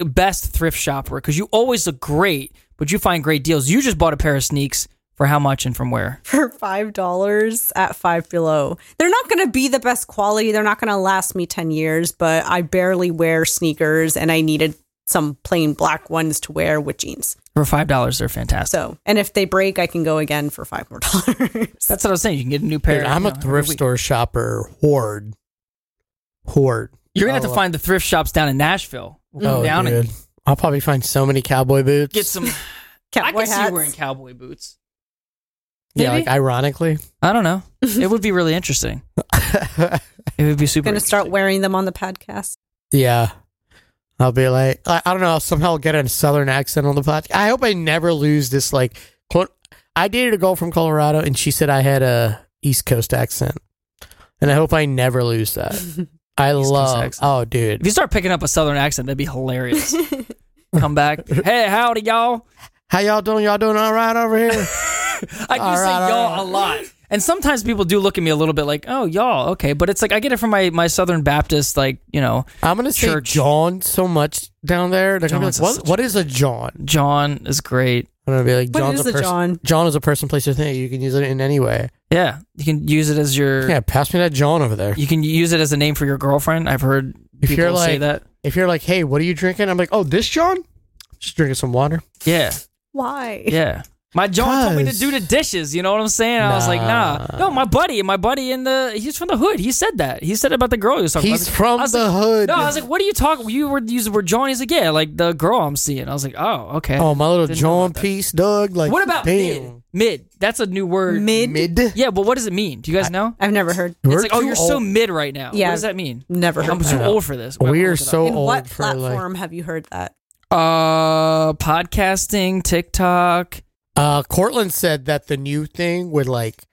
S2: best thrift shopper because you always look great, but you find great deals. You just bought a pair of sneaks for how much and from where?
S3: for five dollars at Five Below. They're not going to be the best quality. They're not going to last me ten years. But I barely wear sneakers, and I needed some plain black ones to wear with jeans.
S2: For five dollars, they're fantastic.
S3: So, and if they break, I can go again for five more *laughs* dollars.
S2: That's what I was saying. You can get a new pair.
S1: Dude, I'm a
S2: know,
S1: thrift store shopper horde. Horde.
S2: You're gonna have
S1: Oh,
S2: to find the thrift shops down in Nashville.
S1: Oh,
S2: down
S1: dude.
S2: and
S1: I'll probably find so many cowboy boots.
S2: get some. *laughs* I
S3: Cowboy
S2: can see you
S3: hats.
S2: wearing cowboy boots.
S1: yeah, like ironically.
S2: I don't know. *laughs* It would be really interesting. It would be super.
S3: Going to start wearing them on the podcast.
S1: Yeah. I'll be like, I, I don't know, I'll somehow get a southern accent on the podcast. I hope I never lose this. Like, quote, I dated a girl from Colorado, and she said I had a East Coast accent, and I hope I never lose that. *laughs* I
S2: Coast
S1: love. Oh, dude.
S2: If you start picking up a southern accent, that'd be hilarious. *laughs* Come back. Hey, howdy, y'all.
S1: How y'all doing? Y'all doing all right over here? *laughs*
S2: I do
S1: All
S2: say
S1: right, all
S2: y'all
S1: right.
S2: a lot. And sometimes people do look at me a little bit like, oh, y'all, okay. But it's like I get it from my, my Southern Baptist, like, you know,
S1: I'm gonna say
S2: Church.
S1: John so much down there. They're gonna be like,
S2: John's
S1: what?
S2: such-
S1: What is a John?
S2: John is great.
S1: I'm gonna be like,
S3: What
S1: John's
S3: is
S1: a
S3: a
S1: person.
S3: John?
S1: John is a person, place, or thing. You can use it in any way.
S2: Yeah, you can use it as your.
S1: Yeah, pass me that John over there.
S2: You can use it as a name for your girlfriend. I've heard
S1: If
S2: people
S1: you're
S2: say
S1: like-
S2: that.
S1: If you're like, hey, what are you drinking? I'm like, oh, this John. Just drinking some water.
S2: Yeah,
S3: Why?
S2: yeah. My John told me to do the dishes. You know what I'm saying? I was like, nah.
S1: Nah.
S2: No, my buddy, my buddy in the he's from the hood. He said that. He said about the girl he was talking
S1: He's
S2: about.
S1: from
S2: I
S1: the
S2: like,
S1: hood.
S2: No, I was like, what are you talking? You were using the word John. He's like, yeah, like the girl I'm seeing. I was like, oh, okay.
S1: oh, my little
S2: Didn't
S1: John piece, Doug. Like,
S2: what about mid?
S1: damn.
S2: Mid. That's a new word.
S3: Mid?
S1: Mid.
S2: Yeah, but what does it mean? Do you guys know?
S3: I've never heard.
S1: We're
S2: it's like, oh, you're so mid right now.
S3: Yeah.
S2: What does that mean?
S3: Never heard.
S2: I'm too old for this.
S1: We are
S2: look it
S1: so
S3: In
S1: old
S3: what
S1: for like
S3: platform have you heard that?
S2: Uh, podcasting, TikTok.
S1: Uh, Cortland said that the new thing with like,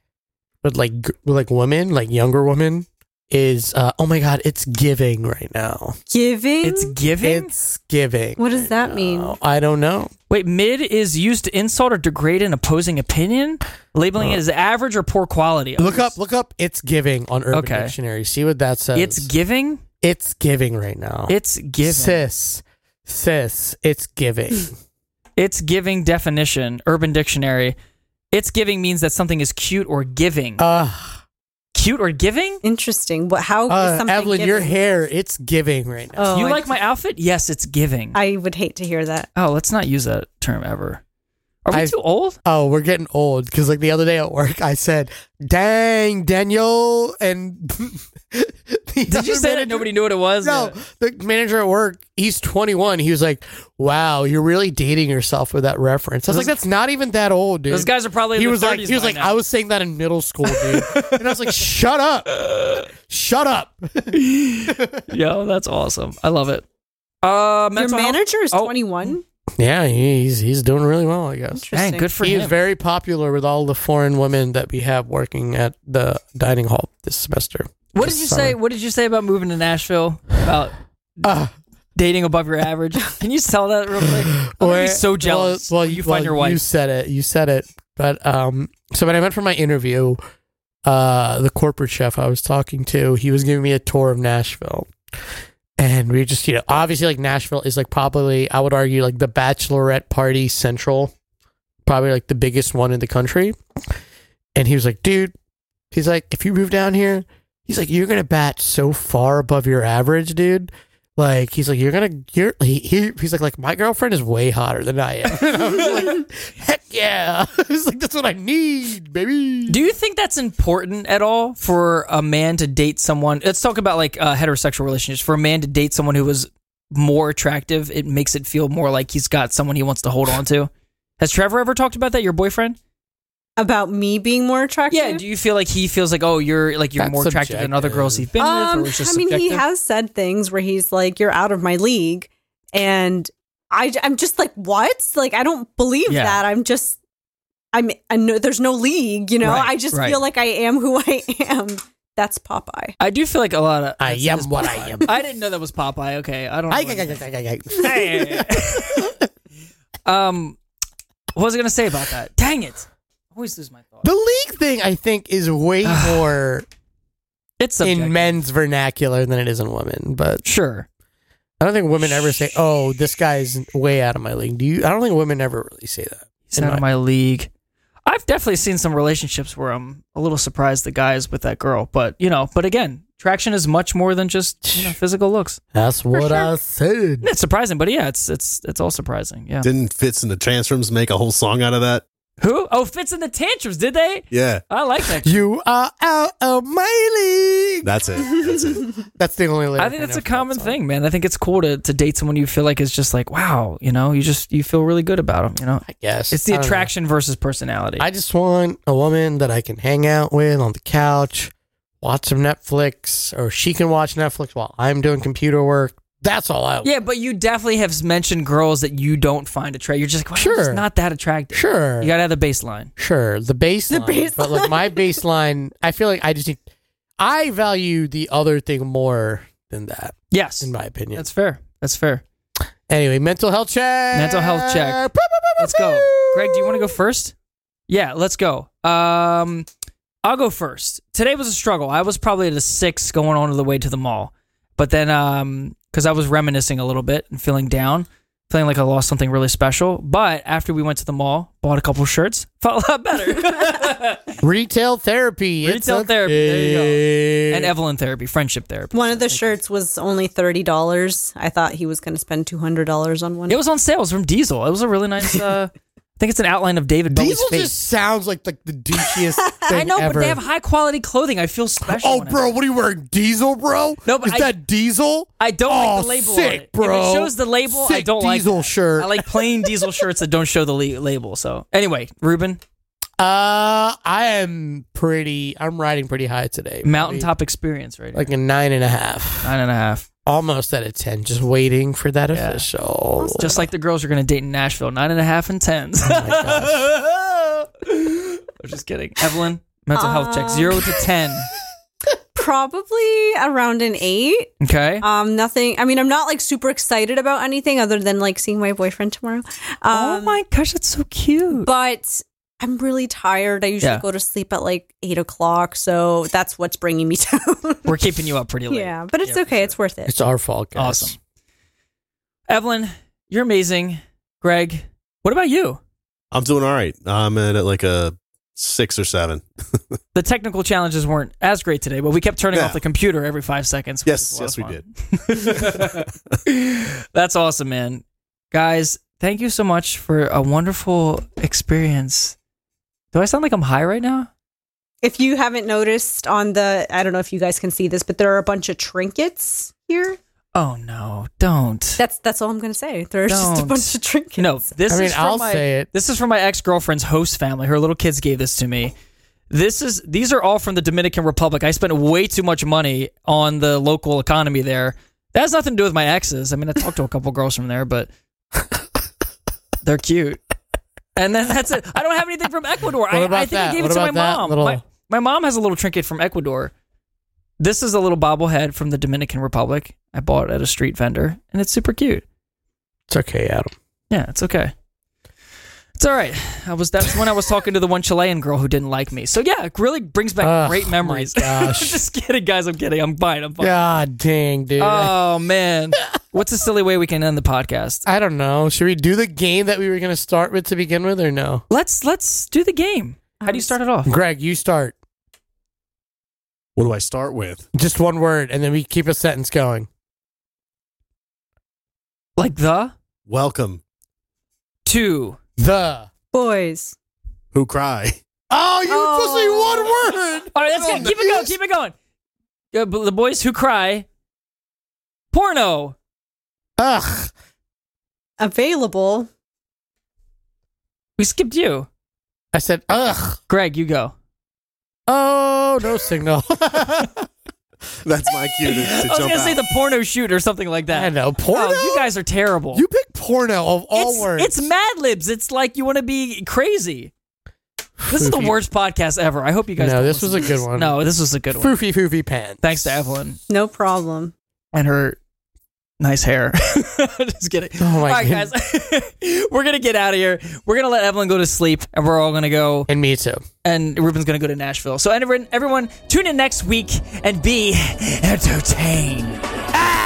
S1: with like, with like women, like younger women, is uh, oh my god, it's giving right now.
S3: Giving.
S2: It's giving.
S1: It's giving.
S3: What does that mean?
S1: now. I don't know.
S2: Wait, mid is used to insult or degrade an opposing opinion, labeling it as average or poor quality.
S1: Look up, look up. It's giving on Urban
S2: Okay.
S1: Dictionary. See what that says.
S2: It's giving.
S1: it's giving right now.
S2: It's giving.
S1: sis, sis. It's giving. *laughs*
S2: It's giving definition. Urban Dictionary. It's giving means that something is cute or giving.
S1: uh,
S2: cute or giving?
S3: Interesting. What? How?
S1: uh
S3: something
S1: Evelyn, your hair. It's giving right now.
S3: Oh,
S2: you
S3: I-
S2: like my outfit? Yes, it's giving.
S3: I would hate to hear that.
S2: oh, let's not use that term ever. Are we
S1: I-
S2: too old?
S1: Oh, we're getting old because like the other day at work, I said, "Dang, Daniel," and *laughs*
S2: Did you
S1: other
S2: say that nobody knew what it was?
S1: No,
S2: Yeah.
S1: the manager at work, he's 21. He was like, "Wow, you're really dating yourself with that reference." I was
S2: Those-
S1: like, "That's not even that old, dude."
S2: Those guys are probably in
S1: he
S2: their
S1: was like, he was like,
S2: now.
S1: I was saying that in middle school, dude, *laughs* and I was like, "Shut up, shut up." *laughs*
S2: Yo, that's awesome. I love it. Uh,
S3: Your
S2: mental health-
S3: manager is
S2: Oh.
S3: 21.
S1: Yeah, he's he's doing really well, I guess.
S3: Interesting.
S2: Dang, good for
S1: he
S2: him.
S1: is very popular with all the foreign women that we have working at the dining hall this semester.
S2: What did you
S1: summer.
S2: say? What did you say about moving to Nashville? About
S1: Uh,
S2: dating above your average? *laughs* Can you tell that real quick? I'm gonna be
S1: Well,
S2: so jealous.
S1: Well,
S2: when you find your wife.
S1: You said it. You said it. But um, so when I went for my interview, uh, the corporate chef I was talking to, he was giving me a tour of Nashville, and we just, you know, obviously like Nashville is like probably I would argue like the bachelorette party central, probably like the biggest one in the country. And he was like, dude, he's like, if you move down here, he's like, you're gonna bat so far above your average, dude. Like he's like you're gonna you're he, he he's like like my girlfriend is way hotter than I am. *laughs* Like, heck yeah! *laughs* He's like that's what I need, baby.
S2: Do you think that's important at all for a man to date someone? Let's talk about like uh, heterosexual relationships. For a man to date someone who is more attractive, it makes it feel more like he's got someone he wants to hold on to. Has Trevor ever talked about that? Your boyfriend?
S3: About me being more attractive?
S2: Yeah. Do you feel like he feels like, oh, you're like you're
S1: That's
S2: more attractive than other girls he's been
S3: Um,
S2: with, or just
S3: I mean, he has said things where he's like, "You're out of my league," and I, I'm just like, "What?" Like, I don't believe
S2: Yeah.
S3: that. I'm just, I'm, I know there's no league. You know,
S2: Right,
S3: I just
S2: right.
S3: feel like I am who *laughs* I am. That's Popeye.
S2: I do feel like a lot of
S1: I am what I am.
S2: I didn't know that was Popeye. Okay, I don't. Know
S1: I,
S2: what
S1: I,
S2: it is.
S1: I, I, I-
S2: um, what was I gonna say about that? Dang it! I always lose my thought.
S1: the league thing I think is way *sighs* more
S2: It's subjective.
S1: in men's vernacular than it is in women, but
S2: Sure.
S1: I don't think women ever say, "Oh, this guy's way out of my league." Do you? I don't think women ever really say that.
S2: He's
S1: In
S2: out of
S1: my-
S2: my league. I've definitely seen some relationships where I'm a little surprised the guy is with that girl, but you know, but again, traction is much more than just you know *sighs* physical looks.
S1: That's what
S3: sure.
S1: I said.
S2: It's surprising, but yeah, it's it's it's all surprising. Yeah.
S4: Didn't Fitz and the Tantrums make a whole song out of that?
S2: Who? Oh, Fitz and the Tantrums, did they?
S4: Yeah,
S2: I like that.
S1: You are out of my league.
S4: that's it. That's it. *laughs*
S1: That's the only. lyric
S2: I think that's
S1: know
S2: a
S1: that
S2: common thing, man. I think it's cool to, to date someone you feel like is just like, wow, you know, you just you feel really good about them, you know.
S1: I guess
S2: It's the
S1: I don't know.
S2: attraction versus personality.
S1: I just want a woman that I can hang out with on the couch, watch some Netflix, or she can watch Netflix while I'm doing computer work. That's all out.
S2: yeah, but you definitely have mentioned girls that you don't find attractive. You're just like, wow,
S1: Sure.
S2: just not that attractive.
S1: Sure.
S2: You gotta have the baseline.
S1: Sure. The baseline.
S3: The baseline.
S1: But like my *laughs* baseline, I feel like I just need, I value the other thing more than that,
S2: Yes,
S1: in my opinion.
S2: that's fair. That's fair.
S1: anyway, mental health check.
S2: Mental health check. Let's go. Greg, do you want to go first? Yeah, let's go. Um, I'll go first. Today was a struggle. I was probably at a six going on to the way to the mall, but then um, because I was reminiscing a little bit and feeling down, feeling like I lost something really special. But after we went to the mall, bought a couple shirts, *laughs* felt a lot better. *laughs*
S1: Retail therapy.
S2: Retail
S1: a
S2: therapy, there you go. and Evelyn therapy, friendship therapy.
S3: One of the shirts was only thirty dollars. I thought he was going to spend two hundred dollars on one.
S2: It was on sale. It was from Diesel. It was a really nice. Uh, I *laughs* think it's an outline of David Bowie's
S1: Diesel
S2: face.
S1: just sounds like like the douchiest *laughs* thing
S2: I know,
S1: ever.
S2: but they have high quality clothing. I feel special.
S1: Oh,
S2: when I-
S1: bro, what are you wearing? Diesel, bro?
S2: No, but
S1: is
S2: I-
S1: that Diesel?
S2: I don't
S1: oh,
S2: like the oh, label
S1: sick,
S2: on it.
S1: bro.
S2: If it shows the label, I
S1: Sick
S2: don't like
S1: Diesel
S2: that.
S1: shirt.
S2: I like plain Diesel shirts that don't show the le- label. So anyway, Ruben,
S1: Uh, I am pretty. I'm riding pretty high today.
S2: mountaintop experience, right?
S1: like a nine and a half,
S2: nine and a half.
S1: almost at a ten. Just waiting for that
S2: Yeah.
S1: official.
S2: Just like the girls you're gonna date in Nashville, nine and a half and tens.
S1: Oh *laughs*
S2: I'm just kidding. Evelyn, mental health check zero to ten. *laughs*
S3: Probably around an eight.
S2: Okay.
S3: Um, nothing. I mean, I'm not like super excited about anything other than like seeing my boyfriend tomorrow.
S2: oh
S3: Um,
S2: my gosh, that's so cute.
S3: but I'm really tired. I usually
S2: Yeah.
S3: go to sleep at like eight o'clock, so that's what's bringing me *laughs* down.
S2: We're keeping you up pretty late.
S3: yeah, but it's
S2: Yeah,
S3: okay. It's worth it.
S1: It's our fault, guys.
S2: Awesome. Evelyn, you're amazing. Greg, what about you?
S4: I'm doing all right. I'm at like a six or seven. *laughs*
S2: The technical challenges weren't as great today, but we kept turning
S4: Yeah.
S2: off the computer every five seconds.
S4: Yes,
S2: was a lot
S4: yes, we
S2: fun.
S4: did. *laughs*
S2: That's awesome, man. Guys, thank you so much for a wonderful experience. Do I sound like I'm high right now?
S3: If you haven't noticed on the, I don't know if you guys can see this, but there are a bunch of trinkets here.
S2: Oh no, don't.
S3: That's that's all I'm gonna say. There's just a
S2: Don't.
S3: bunch of trinkets.
S2: No, this
S1: I mean,
S2: is from
S1: I'll
S2: my,
S1: say it.
S2: This is from my ex girlfriend's host family. Her little kids gave this to me. This is these are all from the Dominican Republic. I spent way too much money on the local economy there. That has nothing to do with my exes. I mean, I talked to a couple girls from there, but *laughs* they're cute. And then that's it. I don't have anything from Ecuador. I, I think
S1: that?
S2: I gave
S1: What
S2: it to my mom.
S1: little-
S2: My, my mom has a little trinket from Ecuador. This is a little bobblehead from the Dominican Republic. I bought it at a street vendor, and it's super cute.
S1: It's okay, Adam.
S2: Yeah, it's okay. It's all right. I was that's when I was talking to the one Chilean girl who didn't like me. So yeah, it really brings back
S1: Ugh,
S2: great memories. *laughs*
S1: gosh.
S2: Just kidding, guys. I'm kidding. I'm fine. I'm fine.
S1: God dang, dude.
S2: Oh *laughs* man, what's a silly way we can end the podcast?
S1: I don't know. Should we do the game that we were going to start with to begin with, or no?
S2: Let's let's do the game. How do you um, start it off?
S1: Greg, you start.
S4: What do I start with?
S1: Just one word, and then we keep a sentence going.
S2: Like the
S4: Welcome.
S2: two.
S1: The.
S3: boys.
S4: Who cry? *laughs*
S1: Oh, you were supposed to say one oh. word. *laughs*
S2: All right, that's
S1: Oh,
S2: good. Keep it going. Keep it going. Yeah, but the boys who cry. Porno.
S1: Ugh.
S3: Available.
S2: We skipped you.
S1: I said, ugh.
S2: Greg, you go.
S1: Oh, no signal. *laughs* *laughs*
S4: That's my cue to, to *laughs*
S2: I was
S4: jump
S2: gonna say the porno shoot or something like that.
S1: I know. Porno?
S2: Oh, you guys are terrible.
S1: You pick porno of all
S2: it's,
S1: words.
S2: It's Mad Libs. It's like you want to be crazy. This is the
S1: Foofy.
S2: worst podcast ever. I hope you guys.
S1: No,
S2: don't
S1: this was
S2: listen
S1: a
S2: to
S1: good one.
S2: No, this was a good one.
S1: Foofy foofy pants.
S2: Thanks to Evelyn
S3: No problem.
S2: and her nice hair. *laughs* Just kidding.
S1: Oh my
S2: all right, guys, *laughs* we're gonna get out of here. We're gonna let Evelyn go to sleep, and we're all gonna go.
S1: And me too.
S2: And Ruben's gonna go to Nashville. So, everyone, everyone, tune in next week and be entertained. Ah!